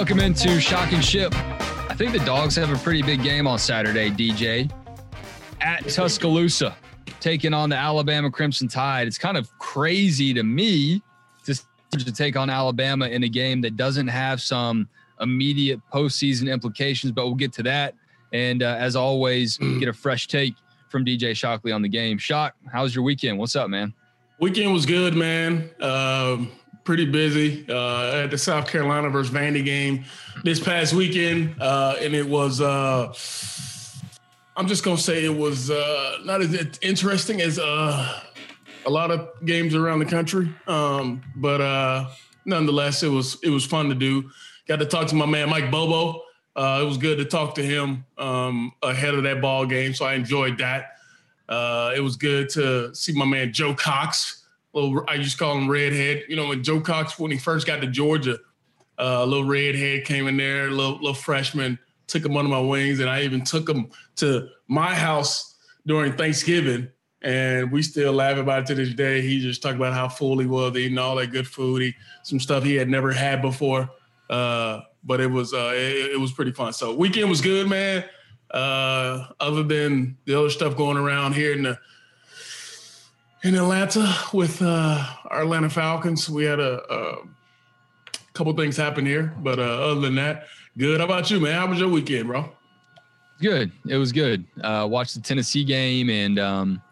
welcome into Shock and Ship. I think the dogs have a pretty big game on Saturday, DJ. At Tuscaloosa, taking on the Alabama Crimson Tide. It's kind of crazy to me to, to take on Alabama in a game that doesn't have some immediate postseason implications, but we'll get to that. And uh, as always, get a fresh take from DJ Shockley on the game. Shock, how's your weekend? What's up, man? Weekend was good, man. Um, pretty busy uh, at the South Carolina versus Vandy game this past weekend, uh, and it was. Uh, I'm just gonna say it was uh, not as interesting as uh, a lot of games around the country, um, but uh, nonetheless, it was it was fun to do. Got to talk to my man Mike Bobo. it was good to talk to him um, ahead of that ball game, so I enjoyed that. it was good to see my man Joe Cox little I to call him redhead. You know, when Joe Cox when he first got to Georgia, uh, a little redhead came in there, little, little freshman, took him under my wings, and I even took him to my house during Thanksgiving. And we still laugh about it to this day. He just talked about how full he was, eating all that good food, he, some stuff he had never had before. Uh, but it was uh, it, it, was pretty fun. So weekend was good, man. Uh, other than the other stuff going around here in the in Atlanta with uh, our Atlanta Falcons. We had a, a couple things happen here, but uh, other than that, good. How about you, man? How was your weekend, bro? Good. It was good. Uh, watched the Tennessee game and um,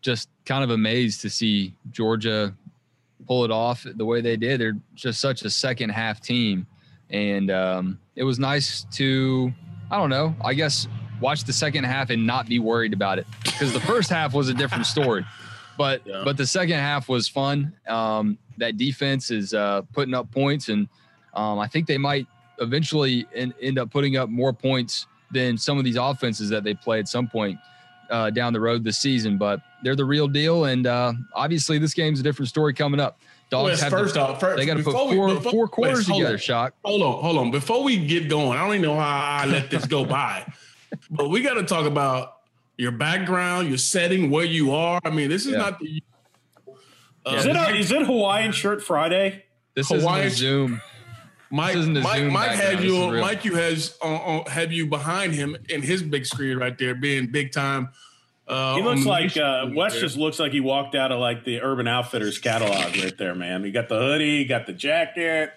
just kind of amazed to see Georgia pull it off the way they did. They're just such a second half team, and um, it was nice to, I don't know, I guess watch the second half and not be worried about it because the first half was a different story. But yeah. but the second half was fun. Um, that defense is uh, putting up points, and um, I think they might eventually in, end up putting up more points than some of these offenses that they play at some point uh, down the road this season. But they're the real deal, and uh, obviously this game's a different story coming up. Dogs have first to, off, first, they got to put four, we, before, four quarters wait, together. On, Shock. Hold on, hold on. Before we get going, I don't even know how I let this go by, but we got to talk about your background, your setting, where you are. I mean, this is yeah. not the. Uh, is it a, is it Hawaiian Shirt Friday? This Hawaiian is Zoom. Mike, Mike, Zoom Mike had you. Mike, you has uh, uh, have you behind him in his big screen right there, being big time. Uh, he looks like uh, Wes. Just looks like he walked out of like the Urban Outfitters catalog right there, man. He got the hoodie, he got the jacket.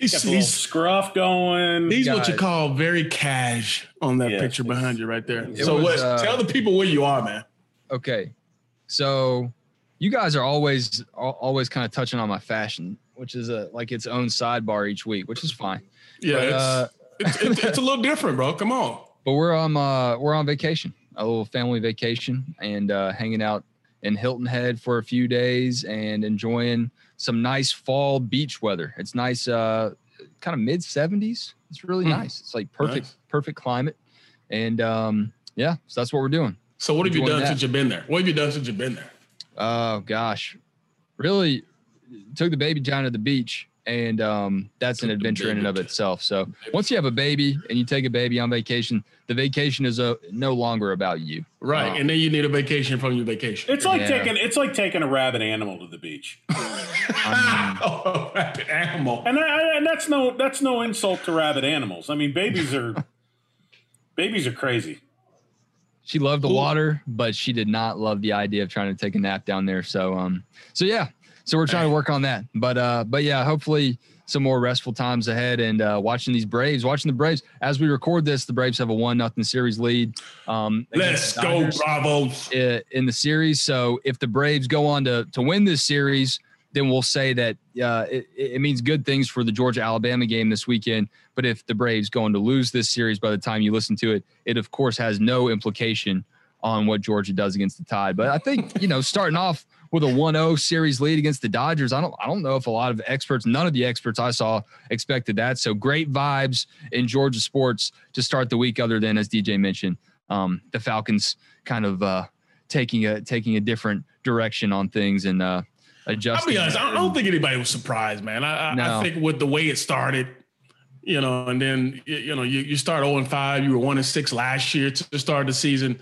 He's, got the he's scruff going. He's what you call very cash on that yes, picture behind you right there. So was, what? Uh, tell the people where you are, man. Okay, so you guys are always always kind of touching on my fashion, which is a like its own sidebar each week, which is fine. Yeah, but, it's, uh, it's, it's, it's, a little different, bro. Come on. But we're on uh, we're on vacation, a little family vacation, and uh, hanging out in Hilton Head for a few days and enjoying some nice fall beach weather. It's nice, uh, kind of mid 70s. It's really mm. nice. It's like perfect, nice. perfect climate. And um, yeah, so that's what we're doing. So what have you done that. since you've been there? What have you done since you've been there? Oh gosh, really took the baby down to the beach and um, that's an adventure in and of itself. So once you have a baby and you take a baby on vacation, the vacation is a, no longer about you. Right, um, and then you need a vacation from your vacation. It's like yeah. taking it's like taking a rabid animal to the beach. oh, rabid animal, and I, and that's no that's no insult to rabid animals. I mean, babies are babies are crazy. She loved the water, but she did not love the idea of trying to take a nap down there. So, um, so yeah, so we're trying to work on that. But uh, but yeah, hopefully some more restful times ahead and uh, watching these Braves, watching the Braves as we record this, the Braves have a one nothing series lead. Um, Let's go, Bravos! In the series, so if the Braves go on to to win this series, then we'll say that uh, it, it means good things for the Georgia Alabama game this weekend. But if the Braves going to lose this series by the time you listen to it, it of course has no implication on what Georgia does against the Tide. But I think you know starting off with a 1-0 series lead against the Dodgers. I don't I don't know if a lot of experts, none of the experts I saw expected that. So great vibes in Georgia sports to start the week other than as DJ mentioned, um, the Falcons kind of uh, taking a taking a different direction on things and uh adjusting. I'll be honest, I don't think anybody was surprised, man. I, no. I think with the way it started, you know, and then you know, you, you start 0 and 5, you were 1 and 6 last year to start the season.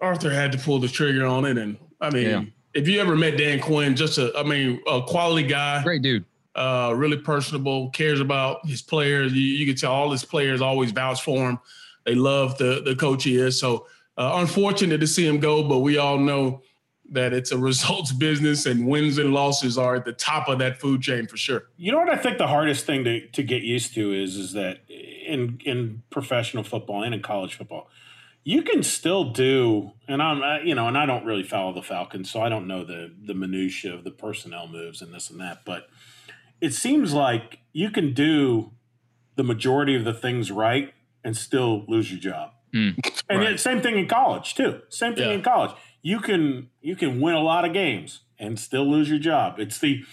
Arthur had to pull the trigger on it. And I mean, yeah if you ever met Dan Quinn, just a, I mean, a quality guy, great dude. uh, really personable, cares about his players. You, you can tell all his players always vouch for him. They love the the coach he is. So uh, unfortunate to see him go, but we all know that it's a results business and wins and losses are at the top of that food chain for sure. You know what I think the hardest thing to, to get used to is is that in in professional football and in college football, you can still do and I'm you know and I don't really follow the Falcons, so I don't know the the minutia of the personnel moves and this and that, but it seems like you can do the majority of the things right and still lose your job. Mm, and right. same thing in college too. Same thing yeah. in college you can you can win a lot of games and still lose your job. It's the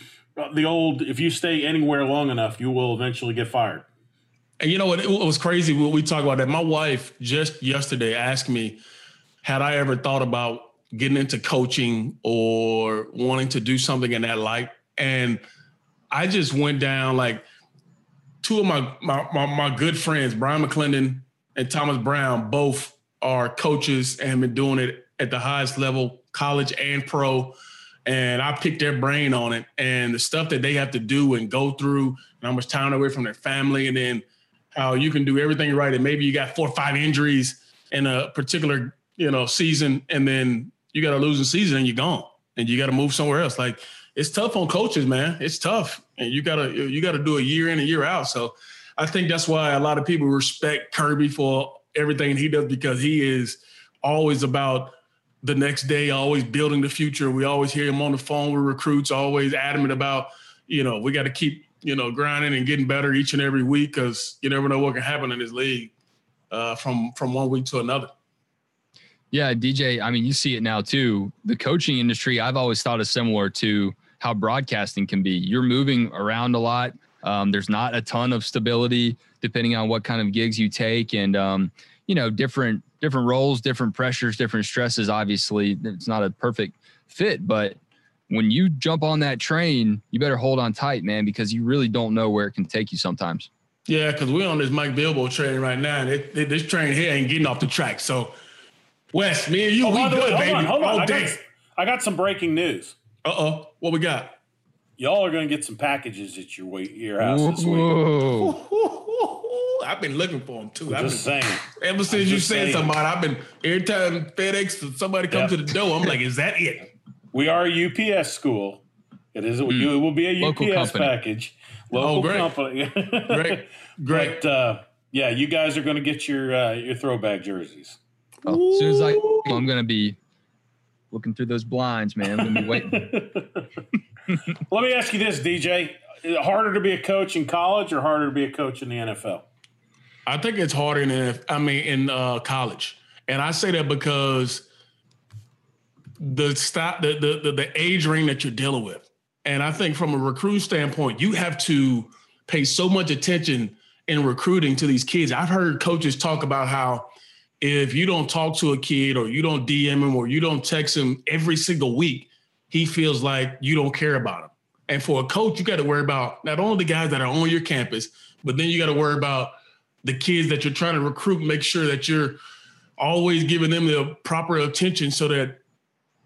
the old if you stay anywhere long enough, you will eventually get fired. And you know what? It was crazy when we talk about that. My wife just yesterday asked me, had I ever thought about getting into coaching or wanting to do something in that light? And I just went down like two of my my my, my good friends, Bryan McClendon and Thomas Brown, both are coaches and been doing it at the highest level, college and pro. And I picked their brain on it and the stuff that they have to do and go through, and how much time away from their family, and then how you can do everything right. And maybe you got four or five injuries in a particular, you know, season, and then you got a losing season and you're gone. And you got to move somewhere else. Like it's tough on coaches, man. It's tough. And you gotta you gotta do a year in and year out. So I think that's why a lot of people respect Kirby for everything he does because he is always about the next day, always building the future. We always hear him on the phone with recruits, always adamant about, you know, we got to keep, you know, grinding and getting better each and every week because you never know what can happen in this league uh, from from one week to another. Yeah, DJ. I mean, you see it now too. The coaching industry, I've always thought is similar to how broadcasting can be. You're moving around a lot. Um, there's not a ton of stability depending on what kind of gigs you take, and um, you know, different different roles, different pressures, different stresses. Obviously, it's not a perfect fit, but when you jump on that train, you better hold on tight, man, because you really don't know where it can take you sometimes. Yeah, because we're on this Mike Bobo train right now, and it, it, this train here ain't getting off the track. So, Wes, me and you, oh, we good, way, baby. Hold on, hold on. I got, I got some breaking news. Uh oh, what we got? Y'all are going to get some packages at your your house this week. Whoa. I've been looking for them too. I'm I've just been, saying. Ever since you said somebody, I've been every time FedEx somebody comes yep. to the door, I'm like, is that it? We are a UPS school. It is. Mm. It will be a Local UPS company. package. Local oh, great. company. great, great. But, uh, yeah, you guys are going to get your uh, your throwback jerseys. Oh, as soon as I, I'm going to be looking through those blinds, man. I'm going to be waiting. Let me ask you this, DJ: harder to be a coach in college or harder to be a coach in the NFL? I think it's harder in I mean in uh, college, and I say that because the stop the, the the the age range that you're dealing with, and I think from a recruit standpoint, you have to pay so much attention in recruiting to these kids. I've heard coaches talk about how if you don't talk to a kid or you don't DM him or you don't text him every single week, he feels like you don't care about him. And for a coach, you got to worry about not only the guys that are on your campus, but then you got to worry about the kids that you're trying to recruit, make sure that you're always giving them the proper attention so that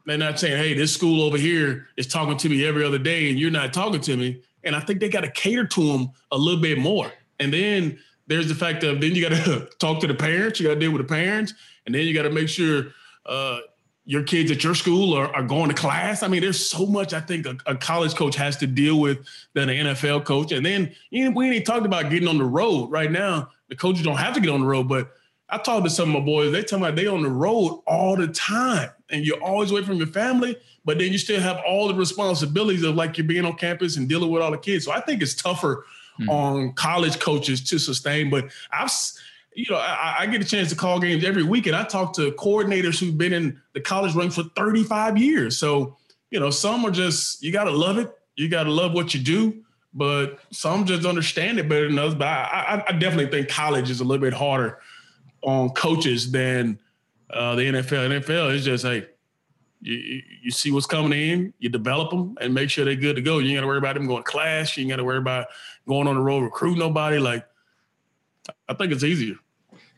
they're not saying, hey, this school over here is talking to me every other day and you're not talking to me. And I think they got to cater to them a little bit more. And then there's the fact of then you got to talk to the parents, you got to deal with the parents, and then you got to make sure uh, your kids at your school are, are, going to class. I mean, there's so much I think a, a, college coach has to deal with than an NFL coach. And then you know, we ain't talked about getting on the road right now the coaches don't have to get on the road, but I talked to some of my boys. They tell me they on the road all the time, and you're always away from your family. But then you still have all the responsibilities of like you're being on campus and dealing with all the kids. So I think it's tougher mm. on college coaches to sustain. But I've, you know, I, I, get a chance to call games every week, and I talk to coordinators who've been in the college ranks for 35 years. So you know, some are just you got to love it. You got to love what you do but some just understand it better than others. But I, I, definitely think college is a little bit harder on coaches than uh, the NFL. NFL is just hey, you, you see what's coming in, you develop them, and make sure they're good to go. You ain't got to worry about them going to class. You ain't got to worry about going on the road recruit nobody. Like I think it's easier.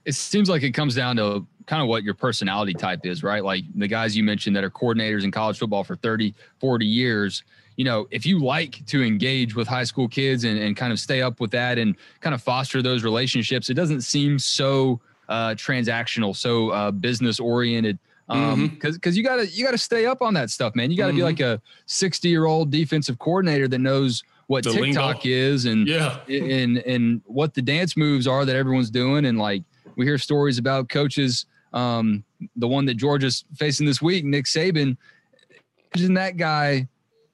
It seems like it comes down to kind of what your personality type is, right? Like the guys you mentioned that are coordinators in college football for 30, 40 years. You know, if you like to engage with high school kids and, and kind of stay up with that and kind of foster those relationships, it doesn't seem so uh, transactional, so uh, business oriented. Um, because mm-hmm. because you gotta you gotta stay up on that stuff, man. You gotta mm-hmm. be like a 60 year old defensive coordinator that knows what the TikTok lingo. is and yeah and and what the dance moves are that everyone's doing and like we hear stories about coaches um, the one that Georgia's facing this week, Nick Saban, imagine that guy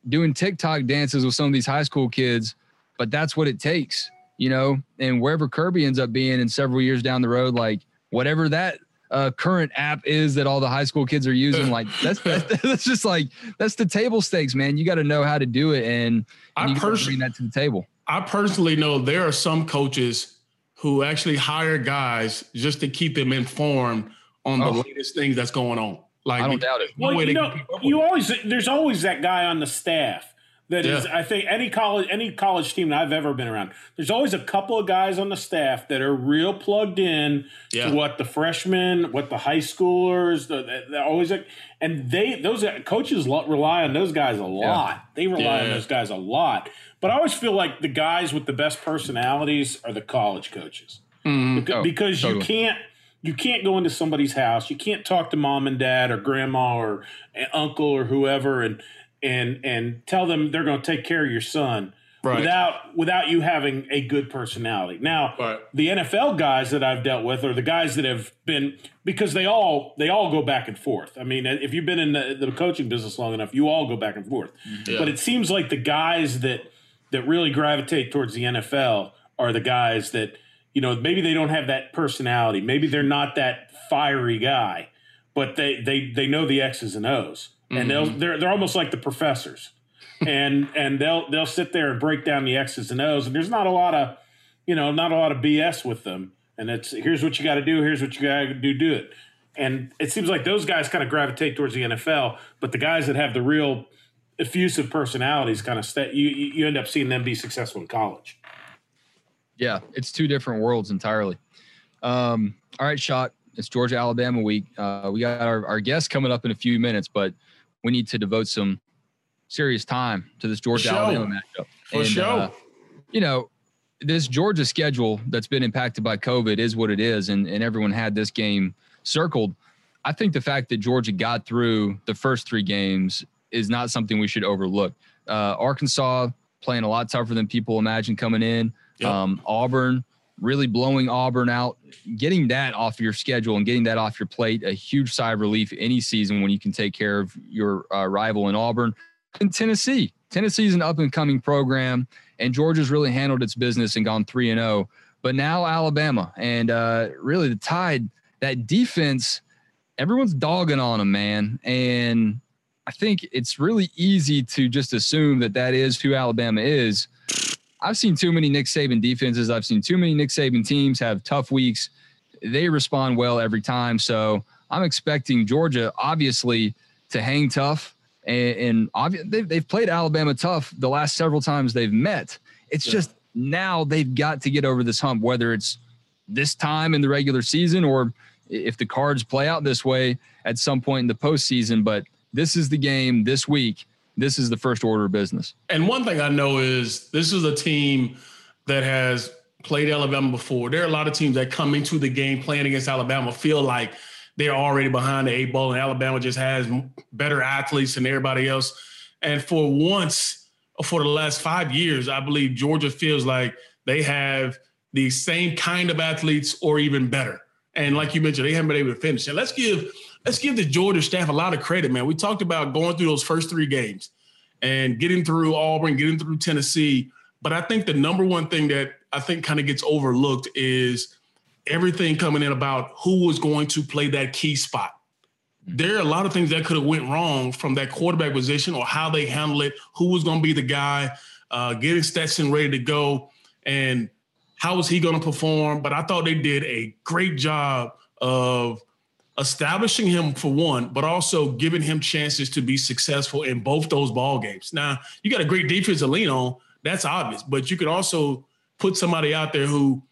doing TikTok dances with some of these high school kids, but that's what it takes, you know. And wherever Kirby ends up being in several years down the road, like whatever that uh, current app is that all the high school kids are using, like that's that's, that's just like that's the table stakes, man. You got to know how to do it, and, and I personally bring that to the table. I personally know there are some coaches who actually hire guys just to keep them informed on oh. the latest things that's going on. Like I don't doubt it. Well, you know, you always there's always that guy on the staff that yeah. is. I think any college any college team that I've ever been around, there's always a couple of guys on the staff that are real plugged in yeah. to what the freshmen, what the high schoolers, they're always like, and they those coaches rely on those guys a lot. Yeah. They rely on those guys a lot. But I always feel like the guys with the best personalities are the college coaches. Mm-hmm. Because, oh, because totally. you can't you can't go into somebody's house. You can't talk to mom and dad or grandma or uncle or whoever and and and tell them they're going to take care of your son right. without without you having a good personality. Now, right. the NFL guys that I've dealt with are the guys that have been because they all they all go back and forth. I mean, if you've been in the, the coaching business long enough, you all go back and forth. Mm-hmm. Yeah. But it seems like the guys that that really gravitate towards the NFL are the guys that you know, maybe they don't have that personality. Maybe they're not that fiery guy, but they they they know the X's and O's, and mm-hmm. they'll they're they're almost like the professors, and and they'll they'll sit there and break down the X's and O's, and there's not a lot of, you know, not a lot of BS with them. And it's here's what you got to do, here's what you got to do, do it. And it seems like those guys kind of gravitate towards the NFL, but the guys that have the real effusive personalities kind of stay, you you end up seeing them be successful in college. Yeah, it's two different worlds entirely. Um, all right, Shock. It's Georgia Alabama week. Uh, we got our, our guest coming up in a few minutes, but we need to devote some serious time to this Georgia Alabama matchup. For and, sure. Uh, you know, this Georgia schedule that's been impacted by COVID is what it is, and, and everyone had this game circled. I think the fact that Georgia got through the first three games is not something we should overlook. Uh, Arkansas playing a lot tougher than people imagine coming in. Yep. Um, Auburn really blowing Auburn out, getting that off your schedule and getting that off your plate, a huge sigh of relief any season when you can take care of your uh, rival in Auburn. And Tennessee, Tennessee is an up and coming program, and Georgia's really handled its business and gone three and zero. Oh. But now Alabama, and uh, really the Tide, that defense, everyone's dogging on them, man, and I think it's really easy to just assume that that is who Alabama is I've seen too many Nick Saban defenses. I've seen too many Nick Saban teams have tough weeks. They respond well every time. So I'm expecting Georgia, obviously, to hang tough. And, and obvi- they've, they've played Alabama tough the last several times they've met. It's yeah. just now they've got to get over this hump, whether it's this time in the regular season or if the cards play out this way at some point in the postseason. But this is the game this week this is the first order of business. And one thing I know is this is a team that has played Alabama before. There are a lot of teams that come into the game playing against Alabama feel like they're already behind the eight ball, and Alabama just has better athletes than everybody else. And for once, for the last five years, I believe Georgia feels like they have the same kind of athletes or even better. And like you mentioned, they haven't been able to finish. And let's give let's give the Georgia staff a lot of credit, man. We talked about going through those first three games and getting through Auburn, getting through Tennessee. But I think the number one thing that I think kind of gets overlooked is everything coming in about who was going to play that key spot. There are a lot of things that could have went wrong from that quarterback position or how they handle it, who was going to be the guy, uh, getting Stetson ready to go, and how was he going to perform. But I thought they did a great job of establishing him for one, but also giving him chances to be successful in both those ball games. Now, you got a great defense to lean on. That's obvious, but you could also put somebody out there who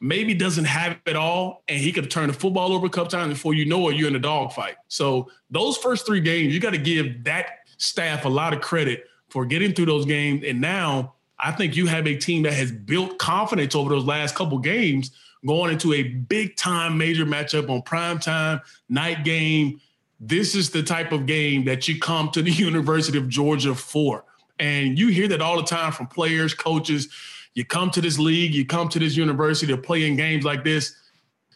maybe doesn't have it all, and he could turn the football over a couple times before you know it, you're in a dogfight. So those first three games, you got to give that staff a lot of credit for getting through those games. And now I think you have a team that has built confidence over those last couple games going into a big time major matchup on prime time, night game. This is the type of game that you come to the University of Georgia for. And you hear that all the time from players, coaches. You come to this league, you come to this university to play in games like this.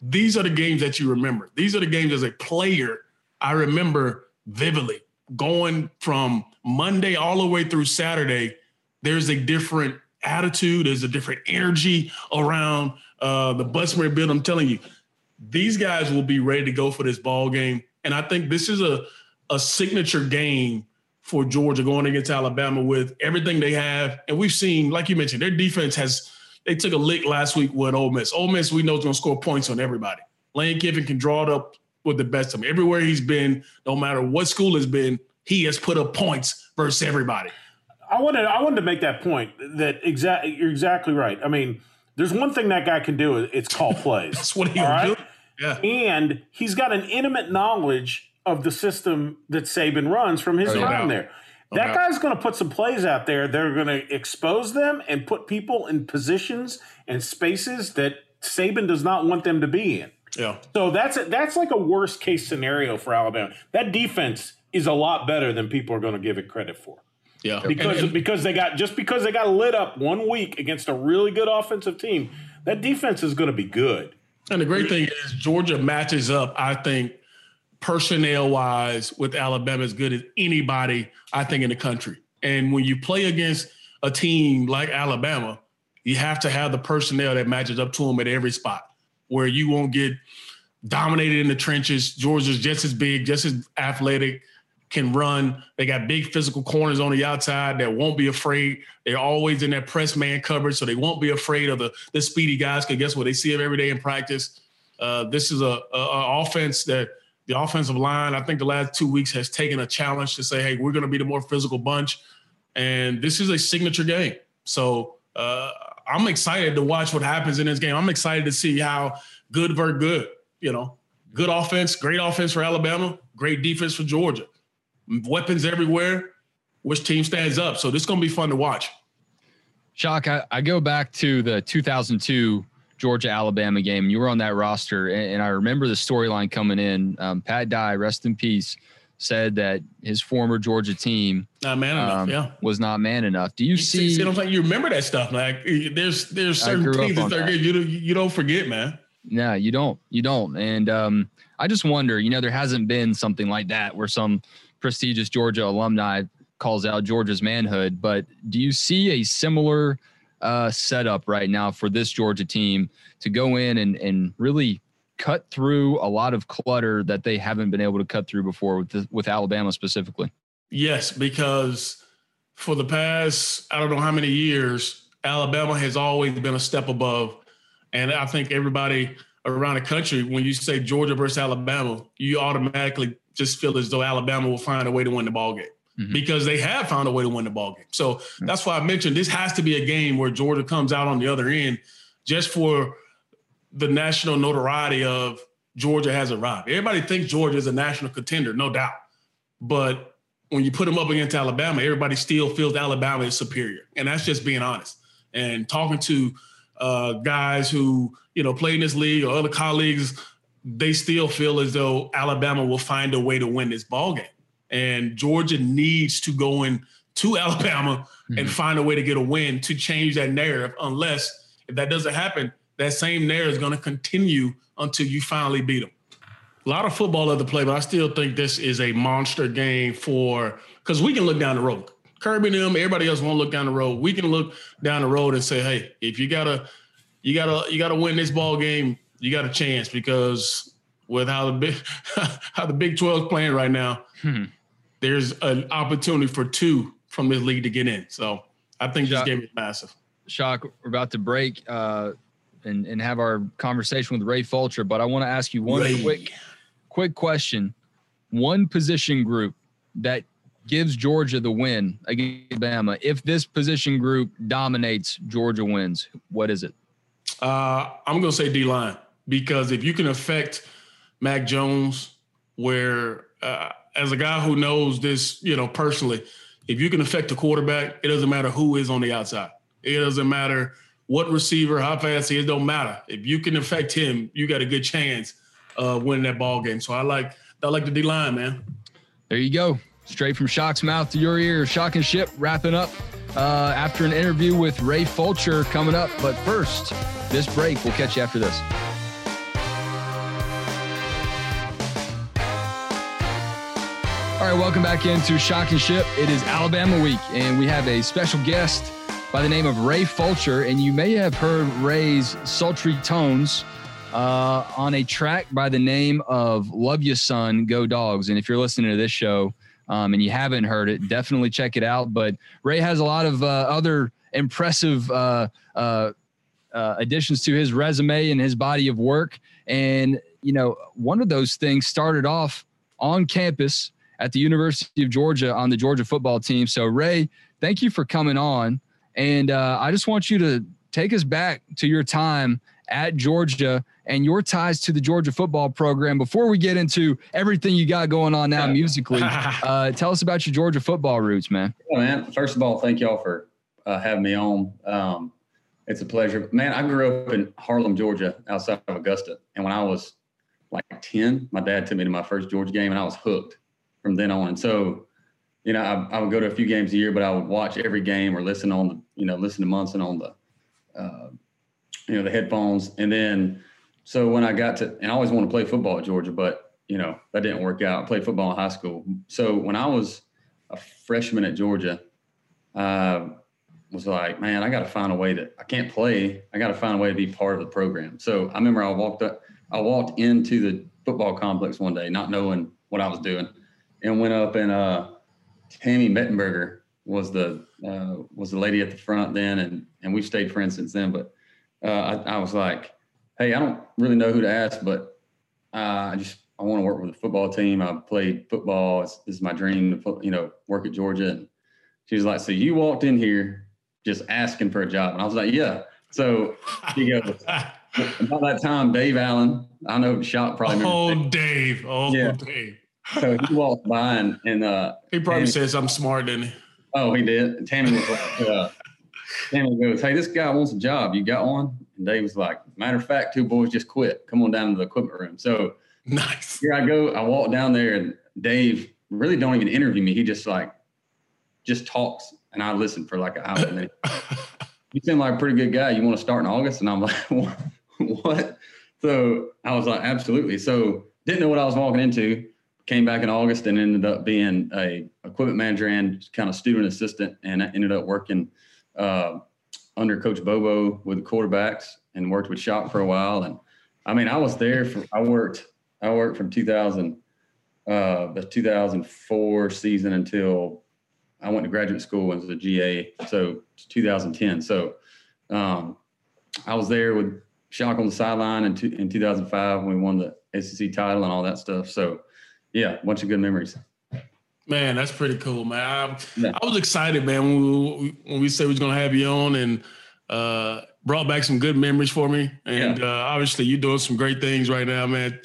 These are the games that you remember. These are the games as a player I remember vividly going from Monday all the way through Saturday. There's a different attitude, there's a different energy around uh, the Butts-Mehre build. I'm telling you, these guys will be ready to go for this ball game. And I think this is a, a signature game for Georgia going against Alabama with everything they have. And we've seen, like you mentioned, their defense has they took a lick last week with Ole Miss. Ole Miss, we know is going to score points on everybody. Lane Kiffin can draw it up with the best of them. Everywhere he's been, no matter what school has been, he has put up points versus everybody. I wanted I wanted to make that point that exactly you're exactly right. I mean, there's one thing that guy can do. It's call plays. That's what he right? do. Yeah. And he's got an intimate knowledge of the system that Saban runs from his Oh, time there. That guy's going to put some plays out there. They're going to expose them and put people in positions and spaces that Saban does not want them to be in. Yeah. So that's a, that's like a worst case scenario for Alabama. That defense is a lot better than people are going to give it credit for Yeah. because And- and- because they got just because they got lit up one week against a really good offensive team. That defense is going to be good. And the great thing is Georgia matches up, I think, personnel wise with Alabama as good as anybody, I think, in the country. And when you play against a team like Alabama, you have to have the personnel that matches up to them at every spot where you won't get dominated in the trenches. Georgia's just as big, just as athletic, can run. They got big physical corners on the outside that won't be afraid. They're always in that press man coverage, so they won't be afraid of the the speedy guys. Because guess what? They see them every day in practice. Uh, this is a, a, a offense that the offensive line, I think, the last two weeks has taken a challenge to say, "Hey, we're going to be the more physical bunch," and this is a signature game. So uh, I'm excited to watch what happens in this game. I'm excited to see how good ver good. You know, good offense, great offense for Alabama, great defense for Georgia weapons everywhere. Which team stands up? So this is gonna be fun to watch. Shock, I, I go back to the 2002 Georgia Alabama game. You were on that roster, and, and I remember the storyline coming in. Um, Pat Dye, rest in peace, said that his former Georgia team Not man enough. um, yeah. was not man enough. Do you, You see? see, I'm saying? You remember that stuff. Like there's there's certain things that that. good. You don't you don't forget, man. No, you don't. You don't. And um, I just wonder, you know, there hasn't been something like that where some prestigious Georgia alumni calls out Georgia's manhood. But do you see a similar uh, setup right now for this Georgia team to go in and, and really cut through a lot of clutter that they haven't been able to cut through before with, the, with Alabama specifically? Yes, because for the past I don't know how many years, Alabama has always been a step above, and I think everybody around the country, when you say Georgia versus Alabama, you automatically just feel as though Alabama will find a way to win the ball game. Mhm. because they have found a way to win the ball game. So that's why I mentioned this has to be a game where Georgia comes out on the other end just for the national notoriety of Georgia has arrived. Everybody thinks Georgia is a national contender, no doubt. But when you put them up against Alabama, everybody still feels Alabama is superior. And that's just being honest. And talking to uh, guys who, you know, play in this league or other colleagues, they still feel as though Alabama will find a way to win this ball game and Georgia needs to go in to Alabama and Mhm. find a way to get a win to change that narrative. Unless if that doesn't happen, that same narrative is going to continue until you finally beat them. A lot of football at the play, but I still think this is a monster game for because we can look down the road. Kirby and them, everybody else won't look down the road. We can look down the road and say, hey, if you gotta, you gotta, you gotta win this ball game, you got a chance because with how the big how the Big 12 is playing right now, Hmm. there's an opportunity for two from this league to get in. So I think this game is massive. Shock, we're about to break uh, and, and have our conversation with Ray Fulcher, but I want to ask you one Ray. quick quick question. One position group that gives Georgia the win against Alabama. If this position group dominates, Georgia wins. What is it? Uh, I'm going to say D line because if you can affect Mac Jones, where uh, as a guy who knows this, you know, personally, if you can affect the quarterback, it doesn't matter who is on the outside. It doesn't matter what receiver, how fast he is, don't matter. If you can affect him, you got a good chance of winning that ball game. So I like I like the D line, man. There you go. Straight from Shock's mouth to your ear. Shock and Ship wrapping up uh, after an interview with Ray Fulcher coming up. But first, this break. We'll catch you after this. All right, welcome back into Shock and Ship. It is Alabama week, and we have a special guest by the name of Ray Fulcher. And you may have heard Ray's sultry tones uh, on a track by the name of Love You Son, Go Dogs. And if you're listening to this show um, and you haven't heard it, definitely check it out. But Ray has a lot of uh, other impressive uh, uh, uh additions to his resume and his body of work. And, you know, one of those things started off on campus at the University of Georgia on the Georgia football team. So, Ray, thank you for coming on. And uh, I just want you to take us back to your time at Georgia and your ties to the Georgia football program. Before we get into everything you got going on now musically, uh, tell us about your Georgia football roots, man. Yeah, man. First of all, thank y'all for uh, having me on. Um, it's a pleasure. Man, I grew up in Harlem, Georgia, outside of Augusta. And when I was like 10, my dad took me to my first Georgia game and I was hooked from then on. So, you know, I, I, would go to a few games a year, but I would watch every game or listen on the, you know, listen to Munson on the, uh, you know, the headphones. And then, so when I got to, and I always wanted to play football at Georgia, but, you know, that didn't work out. I played football in high school. So when I was a freshman at Georgia, uh, was like, man, I got to find a way that I can't play. I got to find a way to be part of the program. So I remember I walked up, I walked into the football complex one day, not knowing what I was doing and went up and uh, Tammy Mettenberger was the uh, was the lady at the front then, and and we've stayed friends since then. But uh, I, I, was like, hey, I don't really know who to ask, but uh, I just I want to work with the football team. I played football. It's, this is my dream to you know work at Georgia. And she was like, so you walked in here just asking for a job, and I was like, yeah. So she goes. About that time, Dave Allen, I know Shock probably. Oh, Dave! Oh, yeah. Dave! So he walked by and, and uh, he probably Tammy, says I'm smart, didn't he? Oh, he did. Tammy was like, uh, Tammy goes, "Hey, this guy wants a job. You got one?" And Dave was like, "Matter of fact, two boys just quit. Come on down to the equipment room." So nice. Here I go. I walk down there, and Dave really don't even interview me. He just like just talks, and I listen for like an hour. And then, you seem like a pretty good guy. You want to start in August? And I'm like, what? So I was like, absolutely. So didn't know what I was walking into came back in August and ended up being a equipment manager and kind of student assistant, and I ended up working uh, under Coach Bobo with the quarterbacks and worked with Shock for a while. And I mean, I was there for I worked I worked from 2000 uh, the 2004 season until I went to graduate school and was a GA, so 2010. So um, I was there with Shock on the sideline in, two, in 2005 when we won the SEC title and all that stuff. So yeah, a bunch of good memories. Man, that's pretty cool, man. I, yeah. I was excited, man, when we, when we said we was gonna have you on and uh, brought back some good memories for me. And yeah. uh, obviously, you're doing some great things right now, man.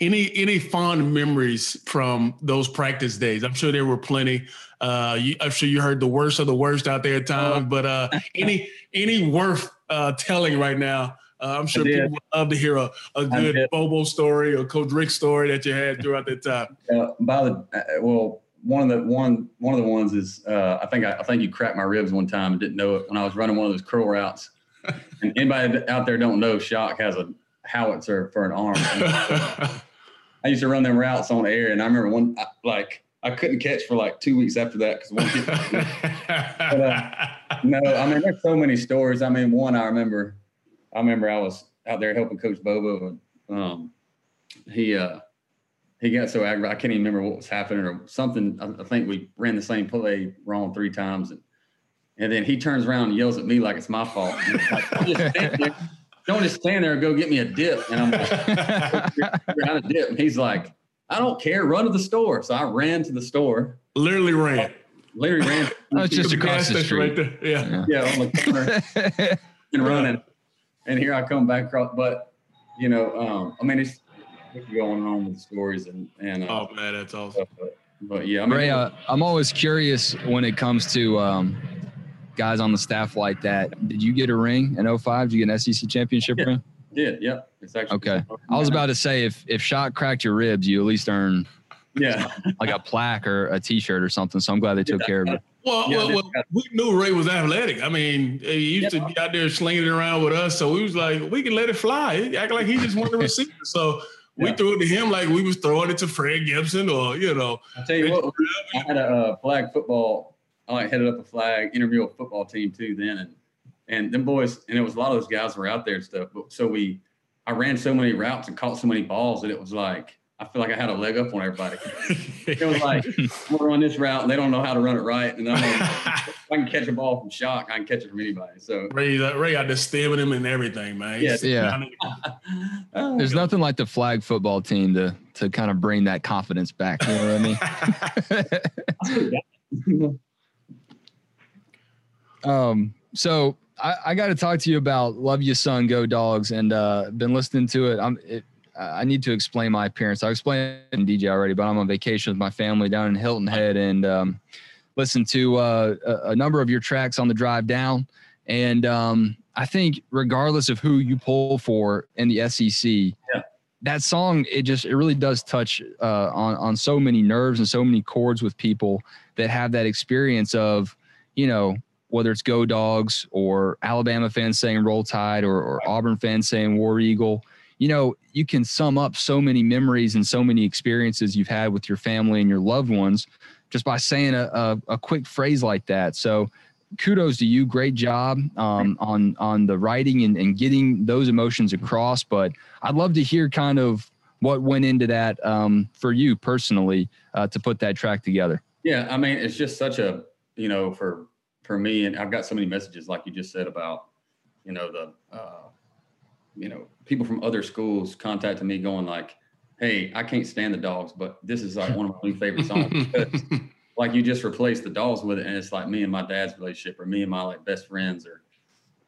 Any any fond memories from those practice days? I'm sure there were plenty. Uh, you, I'm sure you heard the worst of the worst out there at times, but uh, any any worth uh, telling right now uh, I'm sure people would love to hear a, a good Bobo story or Coach Richt story that you had throughout that time. Uh, by the uh, well, one of the one one of the ones is uh, I think I, I, think you cracked my ribs one time and didn't know it when I was running one of those curl routes. and anybody out there don't know, Shock has a howitzer for an arm. I used to run them routes on air, and I remember one like I couldn't catch for like two weeks after that because one. but, uh, no, I mean there's so many stories. I mean, one I remember I remember I was out there helping Coach Bobo, and um, he uh, he got so aggravated. I can't even remember what was happening or something. I, I, think we ran the same play wrong three times, and and then he turns around and yells at me like it's my fault. Like, don't, just there, don't just stand there and go get me a dip. And I'm like, you're a dip. And he's like, I don't care. Run to the store. So I ran to the store. Literally ran. Literally ran. oh, it's just across the street. Right there. Yeah. Yeah, on the corner and running. And here I come back across. But you know, um, I mean, it's going on with stories and and. Uh, oh man, that's awesome. But, but yeah, I mean, Ray, uh, I'm always curious when it comes to um, guys on the staff like that. Did you get a ring in 05? Did you get an SEC championship yeah. ring? Yeah, yeah. It's actually okay. I was about to say if if Shock cracked your ribs, you at least earn yeah like a plaque or a T-shirt or something. So I'm glad they took care of it. Well, Yeah, well, well, we knew Ray was athletic. I mean, he used to be out there slinging it around with us, so we was like, we can let it fly. He act like he just wanted to receive it. So we Yeah. threw it to him like we was throwing it to Fred Gibson or you know. I tell you what, I had a uh, flag football. I like headed up a flag intramural football team too then, and and them boys, and it was a lot of those guys were out there and stuff. But so we, I ran so many routes and caught so many balls that it was like I feel like I had a leg up on everybody. It was like I'm gonna run this route and they don't know how to run it right, and I'm gonna, I can catch a ball from shock, I can catch it from anybody. So Ray, Ray out there stabbing him and everything, man. Yeah. Yeah. oh, There's nothing like the flag football team to to kind of bring that confidence back. You know what I mean? Um, so I, I got to talk to you about "Love You Son, Go Dogs" and uh, been listening to it. I'm. It, I need to explain my appearance. I explained it in DJ already, but I'm on vacation with my family down in Hilton Head and um, listened to uh, a, a number of your tracks on the drive down. And um, I think, regardless of who you pull for in the SEC, Yeah. that song it just it really does touch uh, on on so many nerves and so many chords with people that have that experience of you know whether it's Go Dogs or Alabama fans saying Roll Tide or, or Auburn fans saying War Eagle. You know, you can sum up so many memories and so many experiences you've had with your family and your loved ones just by saying a, a, a quick phrase like that. So, kudos to you. Great job um, on on the writing and, and getting those emotions across. But I'd love to hear kind of what went into that um, for you personally uh, to put that track together. Yeah, I mean, it's just such a you know for for me, and I've got so many messages like you just said about you know the uh, you know people from other schools contacting me going like, "Hey, I can't stand the dogs, but this is like one of my new favorite songs." Because, like you just replace the dogs with it, and it's like me and my dad's relationship, or me and my like best friends, or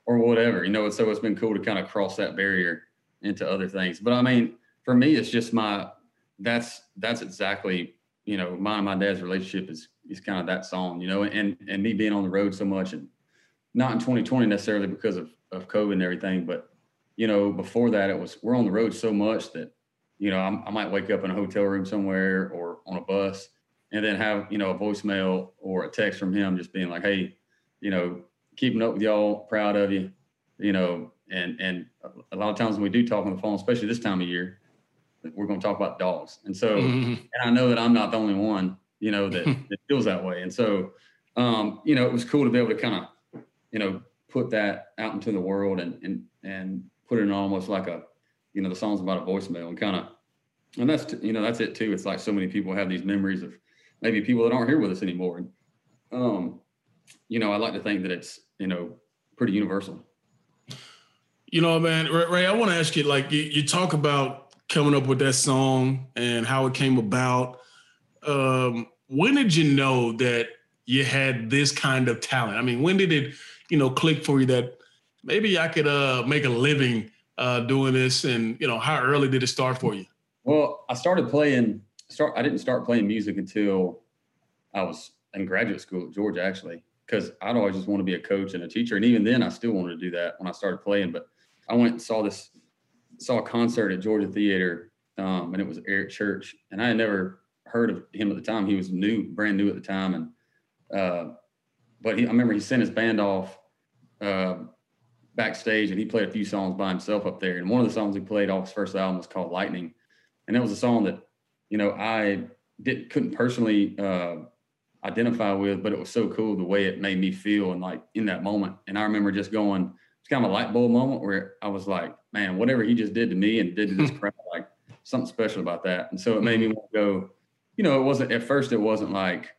or whatever, you know. So it's been cool to kind of cross that barrier into other things. But I mean, for me, it's just my that's that's exactly you know my and my dad's relationship is is kind of that song, you know, and and me being on the road so much and not in 2020 necessarily because of of COVID and everything, but you know before that it was we're on the road so much that you know I'm, I might wake up in a hotel room somewhere or on a bus and then have you know a voicemail or a text from him just being like, hey, you know, keeping up with y'all, proud of you, you know, and and a lot of times when we do talk on the phone, especially this time of year, we're going to talk about dogs, and so Mhm. and I know that I'm not the only one, you know, that, that feels that way. And so, um, you know, it was cool to be able to kind of, you know, put that out into the world and and and put it in almost like a, you know, the song's about a voicemail and kind of, and that's t- you know that's it too. It's like so many people have these memories of maybe people that aren't here with us anymore. And, um, you know, I like to think that it's you know pretty universal. You know, man, Ray, I want to ask you like you, you talk about coming up with that song and how it came about. Um, when did you know that you had this kind of talent? I mean, when did it, you know, click for you that maybe I could uh, make a living uh, doing this? And you know, how early did it start for you? Well, I started playing. Start. I didn't start playing music until I was in graduate school at Georgia, actually, because I'd always just want to be a coach and a teacher. And even then, I still wanted to do that when I started playing. But I went and saw this, saw a concert at Georgia Theater, um, and it was Eric Church, and I had never heard of him at the time. He was new, brand new at the time, and uh, but he, I remember he sent his band off uh, backstage, and he played a few songs by himself up there. And one of the songs he played off his first album was called Lightning, and it was a song that you know I did couldn't personally uh, identify with, but it was so cool the way it made me feel and like in that moment. And I remember just going, it's kind of a light bulb moment where I was like, man, whatever he just did to me and did to this crowd, like something special about that. And so it made me want to go. You know, it wasn't at first. It wasn't like,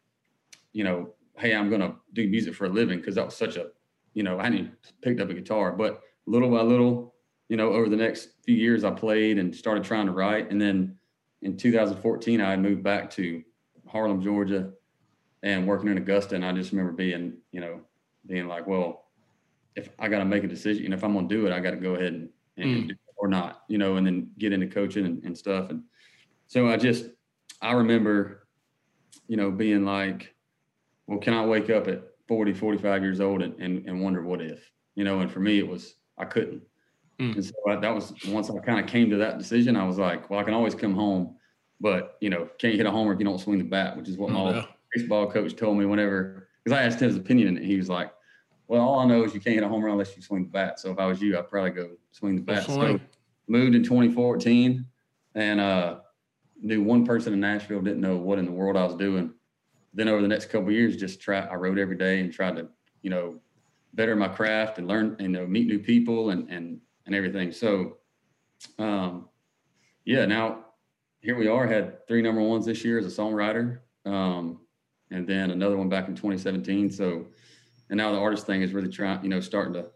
you know, hey, I'm gonna do music for a living because that was such a, you know, I hadn't picked up a guitar, but little by little, you know, over the next few years, I played and started trying to write. And then in 2014, I had moved back to Harlem, Georgia, and working in Augusta. And I just remember being, you know, being like, well, if I got to make a decision, and if I'm going to do it, I got to go ahead and, and mm. or not, you know, and then get into coaching and, and stuff. And so I just, I remember, you know, being like, well, can I wake up at 40, 45 years old and, and, and wonder what if, you know, and for me, it was, I couldn't. Mm. And so I, that was once I kind of came to that decision, I was like, well, I can always come home, but you know, can't hit a homer if you don't swing the bat, which is what oh, my yeah. baseball coach told me whenever, because I asked him his opinion and he was like, well, all I know is you can't hit a home run unless you swing the bat. So if I was you, I'd probably go swing the bat. So moved in 2014 and uh, knew one person in Nashville, didn't know what in the world I was doing. Then over the next couple years, just try, I wrote every day and tried to, you know, better my craft and learn, you know, meet new people and, and, and everything. So, um, yeah, now here we are, had three number ones this year as a songwriter. Um, and then another one back in 2017. So, and now the artist thing is really trying, you know, starting to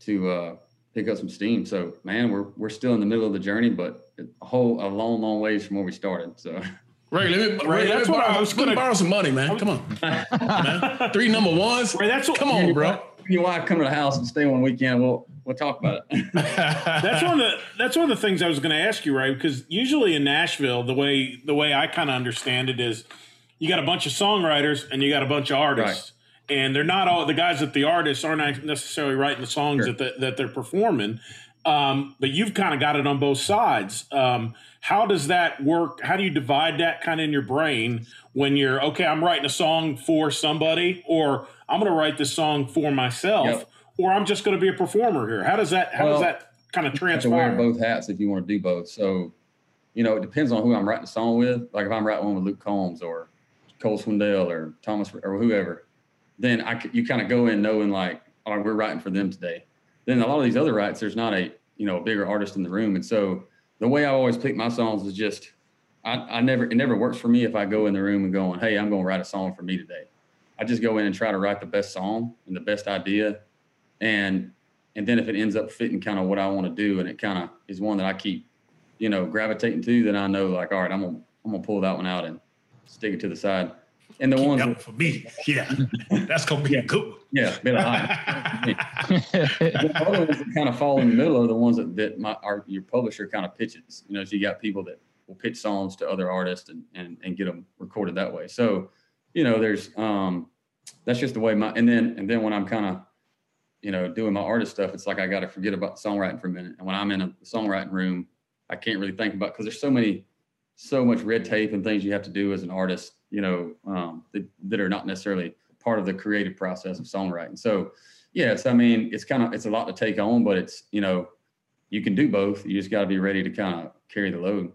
to uh, pick up some steam. So, man, we're we're still in the middle of the journey, but a whole a long, long ways from where we started. So. Ray, let me, Ray, that's what I was going to borrow some money, man. Come on, man. Three number ones. Ray, that's what, come on, bro. Your wife come to the house and stay one weekend. We'll we'll talk about it. that's one of the that's one of the things I was going to ask you, Ray, because usually in Nashville, the way the way I kind of understand it is, you got a bunch of songwriters and you got a bunch of artists. Right and they're not all the guys that the artists aren't necessarily writing the songs sure. that the, that they're performing. Um, but you've kind of got it on both sides. Um, how does that work? How do you divide that kind of in your brain when you're okay? I'm writing a song for somebody, or I'm going to write this song for myself, yep. or I'm just going to be a performer here. How does that? How well, does that kind of transpire? You wear both hats if you want to do both. So, you know, it depends on who I'm writing a song with. Like if I'm writing one with Luke Combs or Cole Swindell or Thomas or whoever then I you kind of go in knowing like, all right, we're writing for them today. Then a lot of these other rights, there's not a you know a bigger artist in the room, and so the way I always pick my songs is just I, I never it never works for me if I go in the room and going, hey, I'm going to write a song for me today. I just go in and try to write the best song and the best idea, and and then if it ends up fitting kind of what I want to do, and it kind of is one that I keep you know gravitating to, then I know like, all right, I'm gonna I'm gonna pull that one out and stick it to the side and the Keep ones that, for me, yeah, that's gonna be yeah, good. Yeah, been the other ones that kind of fall in the middle are the ones that that my our, your publisher kind of pitches. You know, so you got people that will pitch songs to other artists and and and get them recorded that way. So, you know, there's um, that's just the way my and then and then when I'm kind of you know doing my artist stuff, it's like I got to forget about songwriting for a minute. And when I'm in a songwriting room, I can't really think about because there's so many so much red tape and things you have to do as an artist you know, um, that, that are not necessarily part of the creative process of songwriting. So, yes, I mean, it's kind of it's a lot to take on, but it's you know, you can do both. You just got to be ready to kind of carry the load.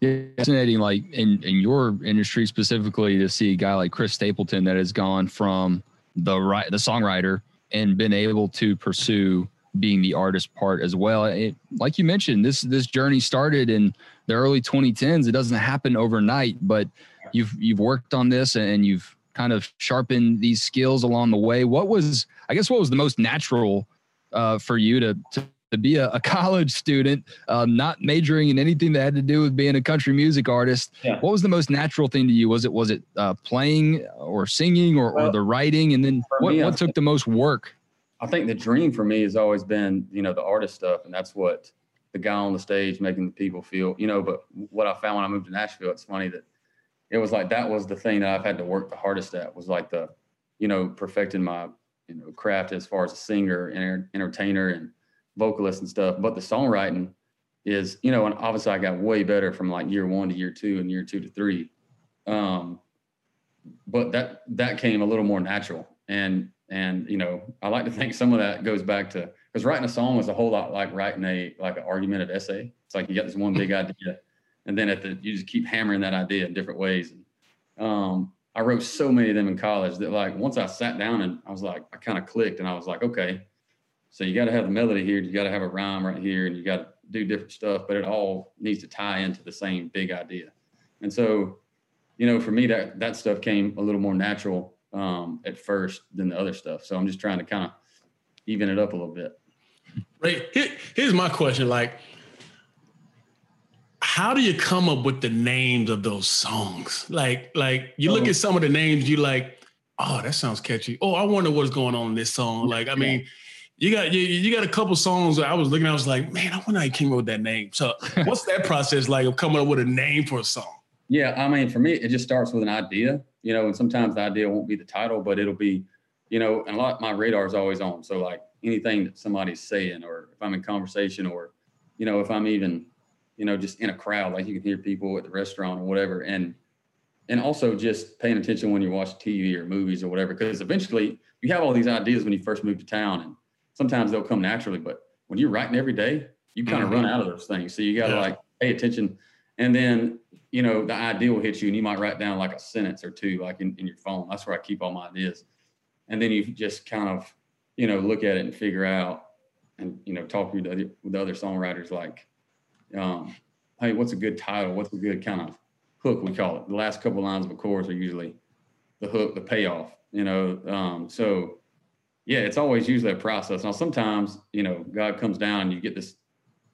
Yeah, fascinating. Like in in your industry specifically, to see a guy like Chris Stapleton that has gone from the right the songwriter and been able to pursue being the artist part as well. It, like you mentioned, this this journey started in the early 2010s. It doesn't happen overnight, but you've you've worked on this and you've kind of sharpened these skills along the way. What was I guess what was the most natural uh, for you to to, to be a, a college student, um, not majoring in anything that had to do with being a country music artist? Yeah. What was the most natural thing to you? Was it was it uh, playing or singing or, well, or the writing? And then what, me, what took the most work? I think the dream for me has always been, you know, the artist stuff, and that's what the guy on the stage making the people feel, you know. But what I found when I moved to Nashville, it's funny that it was like that was the thing that I've had to work the hardest at was like the, you know, perfecting my, you know, craft as far as a singer and entertainer and vocalist and stuff. But the songwriting is, you know, and obviously I got way better from like year one to year two and year two to three. Um, but that that came a little more natural. And and you know, I like to think some of that goes back to because writing a song is a whole lot like writing a like an argumentative essay. It's like you got this one big idea and then at the you just keep hammering that idea in different ways. And um, I wrote so many of them in college that like once I sat down and I was like I kind of clicked and I was like okay, so you got to have the melody here, you got to have a rhyme right here, and you got to do different stuff, but it all needs to tie into the same big idea. And so, you know, for me that that stuff came a little more natural um, at first than the other stuff. So I'm just trying to kind of even it up a little bit. Right. Here's my question: like how do you come up with the names of those songs? Like, like you look oh. at some of the names, you like, oh, that sounds catchy. Oh, I wonder what's going on in this song. Like, I mean, you got you, you got a couple songs I was looking, I was like, man, I wonder how you came up with that name. So what's that process like of coming up with a name for a song? Yeah, I mean, for me, it just starts with an idea, you know, and sometimes the idea won't be the title, but it'll be, you know, and a lot my radar is always on. So like anything that somebody's saying, or if I'm in conversation, or, you know, if I'm even, you know, just in a crowd, like you can hear people at the restaurant or whatever, and and also just paying attention when you watch TV or movies or whatever, because eventually you have all these ideas when you first move to town, and sometimes they'll come naturally, but when you're writing every day, you kind of mm-hmm. run out of those things. So you got to yeah. like pay attention, and then you know, the idea will hit you and you might write down like a sentence or two, like in, in your phone. That's where I keep all my ideas. And then you just kind of, you know, look at it and figure out and, you know, talk with other, with other songwriters like, um, hey, what's a good title? What's a good kind of hook, we call it. The last couple of lines of a chorus are usually the hook, the payoff, you know. Um, so, yeah, it's always usually a process. Now, sometimes, you know, God comes down and you get this,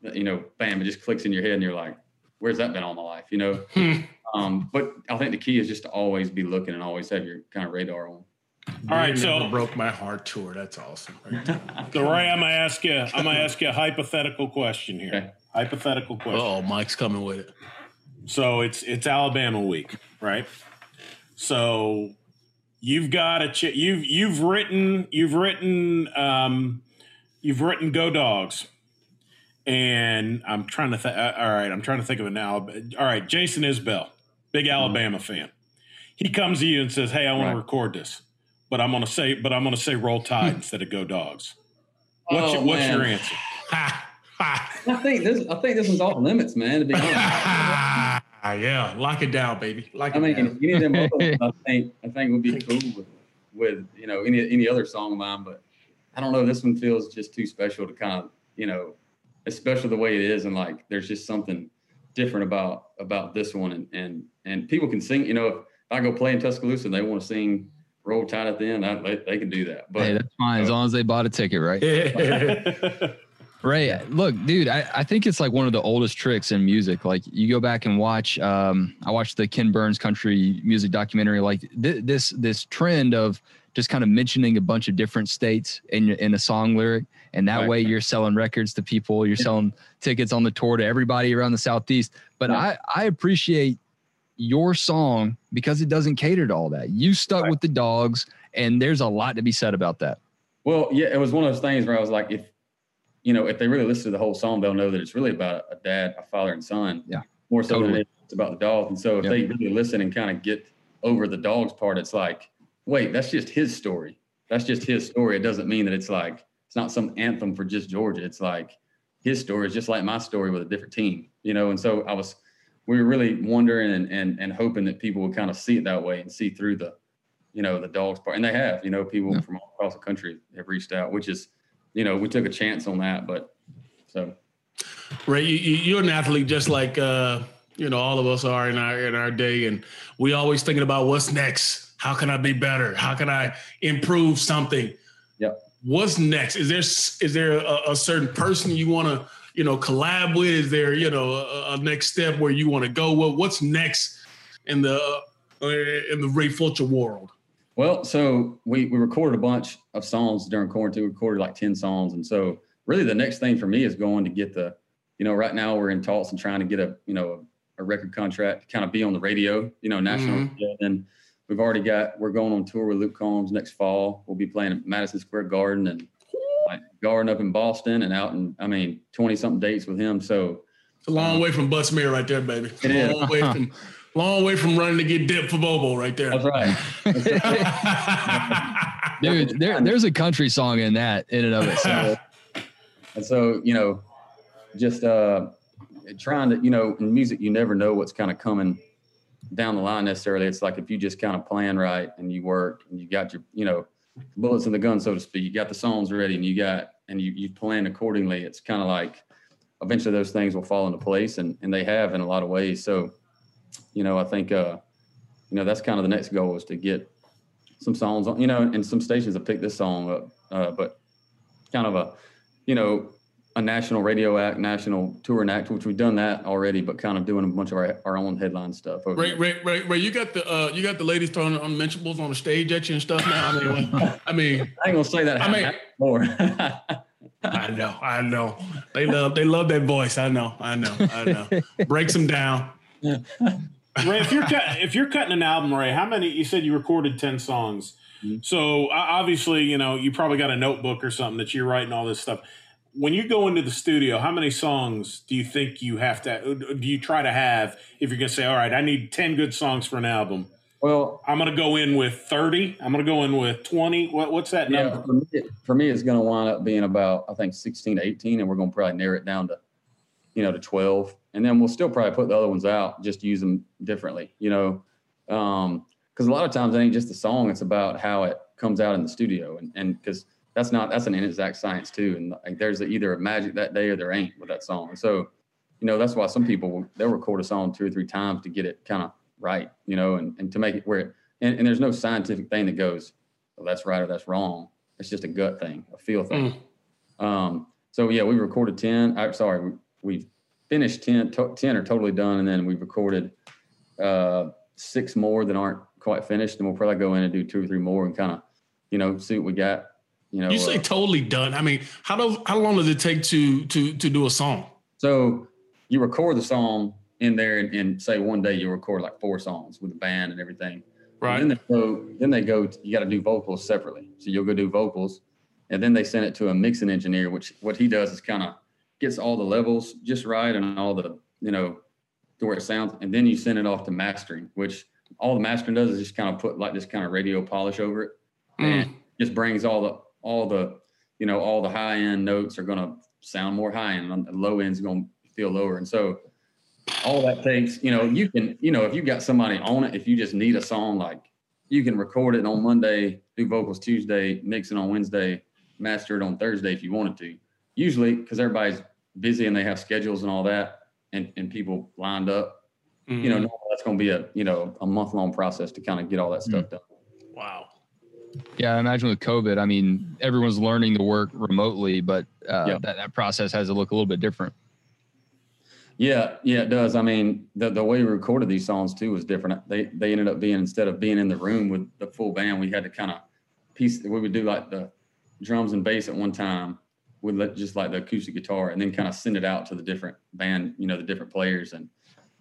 you know, bam, it just clicks in your head and you're like, where's that been all my life? You know. Hmm. um, but I think the key is just to always be looking and always have your kind of radar on. All right, so broke my heart tour. That's awesome. Right so Ray, I'm gonna ask you. I'm gonna ask you a hypothetical question here. Okay. Hypothetical question. Oh, Mike's coming with it. So it's it's Alabama week, right? So you've got a ch- you've you've written you've written um, you've written Go Dogs and I'm trying to think. Uh, all right, I'm trying to think of it now. All right, Jason Isbell, big mm-hmm. Alabama mm-hmm. fan. He comes to you and says, "Hey, I want right. to record this, but I'm going to say, but I'm going to say Roll Tide instead of Go Dogs." What's, oh, your, what's your answer? I think this. I think this one's off limits, man. To be honest. yeah, lock it down, baby. Lock I mean, down. any of them other I think I think would be cool with, with you know any any other song of mine, but I don't know. This one feels just too special to kind of you know especially the way it is, and like there's just something different about about this one, and and and people can sing. You know, if I go play in Tuscaloosa and they want to sing "Roll Tide" at the end, I, they, they can do that. But hey, that's fine as long as they bought a ticket, right? Ray, look, dude, I, I think it's like one of the oldest tricks in music. Like you go back and watch, um, I watched the Ken Burns country music documentary. Like th- this, this trend of just kind of mentioning a bunch of different states in in a song lyric, and that right. way you're selling records to people, you're selling tickets on the tour to everybody around the southeast. But yeah. I I appreciate your song because it doesn't cater to all that. You stuck right. with the dogs, and there's a lot to be said about that. Well, yeah, it was one of those things where I was like, if you know, if they really listen to the whole song, they'll know that it's really about a dad, a father, and son. Yeah. More so totally. than it's about the dogs. And so if they really listen and kind of get over the dogs part, it's like wait, that's just his story. That's just his story. It doesn't mean that it's like it's not some anthem for just Georgia. It's like his story is just like my story with a different team, you know. And so I was, we were really wondering and and and hoping that people would kind of see it that way and see through the, you know, the dogs part. And they have, you know, people yeah. from all across the country have reached out, which is, you know, we took a chance on that, but so. Ray, you, you're an athlete just like uh, you know all of us are in our in our day, and we always thinking about what's next how can I be better? How can I improve something? Yep. What's next? Is there is there a, a certain person you want to you know collab with? Is there you know a, a next step where you want to go? Well, what's next in the uh, in the Ray Fulcher world? Well, so we we recorded a bunch of songs during quarantine. We recorded like ten songs, and so really the next thing for me is going to get the you know right now we're in talks and trying to get a you know a, a record contract to kind of be on the radio, you know, national mm-hmm. and We've already got we're going on tour with Luke Combs next fall. We'll be playing at Madison Square Garden and like Garden up in Boston and out in I mean twenty something dates with him. So it's a long um, way from Bus Butts-Mehre right there, baby. It is. Long way from long way from running to get dipped for Bobo right there. That's right. That's right. Dude, there, there's a country song in that in and of itself. and so, you know, just uh trying to, you know, in music you never know what's kind of coming down the line necessarily. It's like if you just kind of plan right and you work and you got your, you know, bullets in the gun, so to speak. You got the songs ready and you got and you you plan accordingly. It's kind of like eventually those things will fall into place and and they have in a lot of ways. So, you know, I think uh, you know, that's kind of the next goal is to get some songs on, you know, and some stations have picked this song up, uh, but kind of a, you know, a national radio act, national touring act, which we've done that already, but kind of doing a bunch of our, our own headline stuff. Ray, Ray, Ray, Ray, you got the uh, you got the ladies throwing unmentionables on the stage at you and stuff now. I mean, I mean, I ain't gonna say that. I mean, more. I know, I know. They love they love that voice. I know, I know, I know. Breaks them down. Ray, if you're cut, if you're cutting an album, Ray, how many? You said you recorded ten songs. Mm-hmm. So obviously, you know, you probably got a notebook or something that you're writing all this stuff. When you go into the studio, how many songs do you think you have to? Do you try to have if you're going to say, "All right, I need ten good songs for an album"? Well, I'm going to go in with 30. I'm going to go in with 20. What, what's that yeah, number? For me, for me, it's going to wind up being about, I think, 16 to 18, and we're going to probably narrow it down to, you know, to 12. And then we'll still probably put the other ones out, just use them differently, you know. Um, because a lot of times it ain't just the song; it's about how it comes out in the studio, and and because that's not that's an inexact science too, and like there's either a magic that day or there ain't with that song. And so, you know, that's why some people they'll record a song two or three times to get it kind of right, you know, and, and to make it where it, and, and there's no scientific thing that goes, well, that's right or that's wrong. It's just a gut thing, a feel thing. Mm. Um, so yeah, we recorded 10. I'm sorry, we, we finished 10, to, 10 are totally done. And then we've recorded uh, six more that aren't quite finished. And we'll probably go in and do two or three more and kind of, you know, see what we got. You know, you say uh, totally done. I mean, how do how long does it take to to to do a song? So you record the song in there and, and, say one day you record like four songs with a band and everything. Right. And then they go, then they go, you got to do vocals separately. So you'll go do vocals and then they send it to a mixing engineer, which what he does is kind of gets all the levels just right and all the, you know, to where it sounds. And then you send it off to mastering, which all the mastering does is just kind of put like this kind of radio polish over it mm. and just brings all the, all the, you know, all the high end notes are going to sound more high end and the low end's going to feel lower. And so all that takes, you know, you can, you know, if you got somebody on it, if you just need a song, like you can record it on Monday, do vocals Tuesday, mix it on Wednesday, master it on Thursday if you wanted to. Usually, because everybody's busy and they have schedules and all that, and, and people lined up, mm-hmm. you know, mm-hmm. that's going to be a, you know, a month long process to kind of get all that stuff mm-hmm. done. Wow. Yeah, I imagine with COVID, I mean, everyone's learning to work remotely, but uh, yeah. that, that process has to look a little bit different. Yeah, yeah, it does. I mean, the the way we recorded these songs too was different. They they ended up being instead of being in the room with the full band, we had to kind of piece. We would do like the drums and bass at one time with just like the acoustic guitar, and then kind of send it out to the different band, you know, the different players. And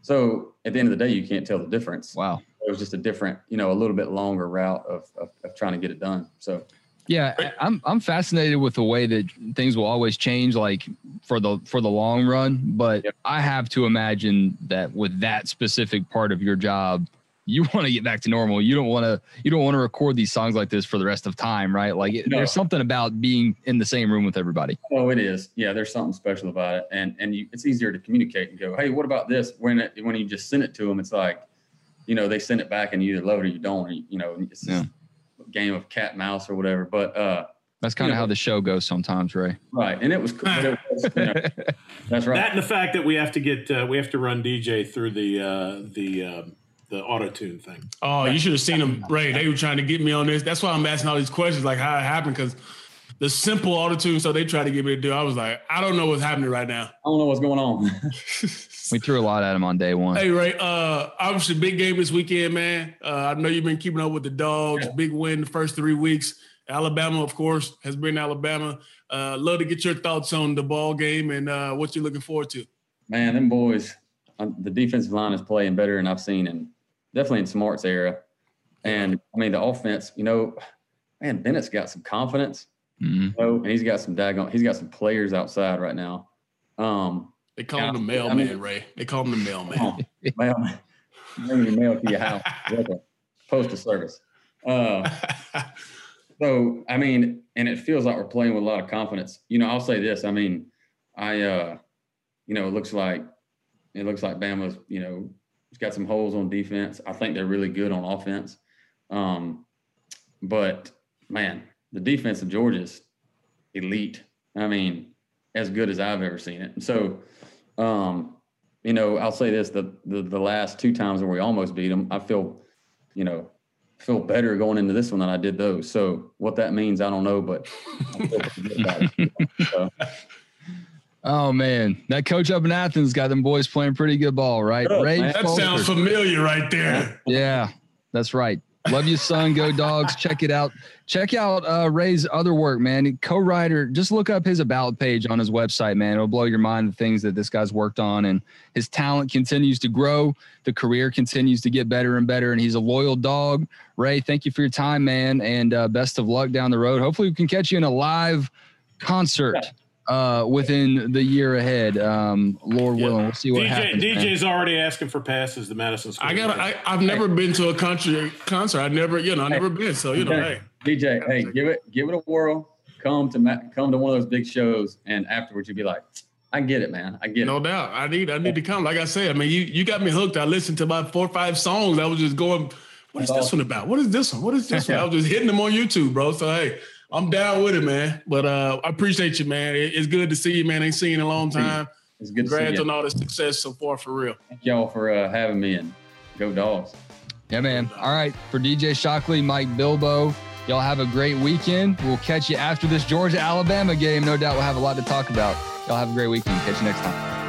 so at the end of the day, you can't tell the difference. Wow, it was just a different, you know, a little bit longer route of of, of trying to get it done. So yeah, I'm I'm fascinated with the way that things will always change, like for the for the long run. But yep. I have to imagine that with that specific part of your job, you want to get back to normal. You don't want to you don't want to record these songs like this for the rest of time, right? Like no. there's something about being in the same room with everybody. Oh, it is. Yeah, there's something special about it, and and you, it's easier to communicate and go, hey, what about this? When it, when you just send it to them, it's like, you know, they send it back and you either love it or you don't. Or you, you know, it's yeah game of cat mouse or whatever. But uh, that's kind of how the show goes sometimes, Ray. Right, and it was cool. It was, you know, that's right. That and the fact that we have to get uh, we have to run DJ through the uh, the um, the auto tune thing. Oh, you should have seen them, Ray. They were trying to get me on this. That's why I'm asking all these questions, like how it happened, because the simple auto tune. So they tried to get me to do. I was like, I don't know what's happening right now. I don't know what's going on. we threw a lot at him on day one. Hey Ray, uh, obviously big game this weekend, man. Uh, I know you've been keeping up with the dogs. Big win the first three weeks. Alabama, of course, has been Alabama. Uh, love to get your thoughts on the ball game and uh, what you're looking forward to. Man, them boys, uh, the defensive line is playing better than I've seen, and definitely in Smart's era. And I mean, the offense, you know, man, Bennett's got some confidence. Mm-hmm. You know, and he's got some daggone, he's got some players outside right now. Um, they call him the mailman, I mean, Ray. They call him the mailman. Oh, mailman. Bring your mail to your house. Postal service. Uh, so, I mean, and it feels like we're playing with a lot of confidence. You know, I'll say this. I mean, I, uh, you know, it looks like it looks like Bama's, you know, it's got some holes on defense. I think they're really good on offense. Um, but man, the defense of Georgia's elite. I mean, as good as I've ever seen it. And so, um, you know, I'll say this: the, the the last two times where we almost beat them, I feel, you know, feel better going into this one than I did those. So what that means, I don't know, but Oh man, that coach up in Athens got them boys playing pretty good ball, right? Oh, Ray. That Fulcher. sounds familiar right there. Yeah, that's right. Love you, son. Go dogs. Check it out. Check out uh, Ray's other work, man. Co-writer. Just look up his about page on his website, man. It'll blow your mind the things that this guy's worked on, and his talent continues to grow. The career continues to get better and better, and he's a loyal dog. Ray, thank you for your time, man, and uh, best of luck down the road. Hopefully, we can catch you in a live concert uh, within the year ahead. Um, Lord Yeah. willing, we'll see what DJ happens. man. DJ's already asking for passes to Madison Square. I got. Garden. I, I've never been to a country concert. I've never, you know, I've never been. So you know, hey, DJ, hey, give it give it a whirl. Come to Ma- come to one of those big shows, and afterwards you'd be like, I get it, man. I get no it. No doubt. I need. I need to come. Like I said, I mean, you you got me hooked. I listened to about four or five songs. I was just going. What is this one about? What is this one? What is this one? I was just hitting them on YouTube, bro. So hey, I'm down with it, man. But uh, I appreciate you, man. It- it's good to see you, man. Ain't seen you in a long time. It's good to see Congrats you. on all the success so far, for real. Thank y'all for uh, having me and go dogs. Yeah, man. All right. For DJ Shockley, Mike Bilbo, y'all have a great weekend. We'll catch you after this Georgia Alabama game. No doubt we'll have a lot to talk about. Y'all have a great weekend. Catch you next time.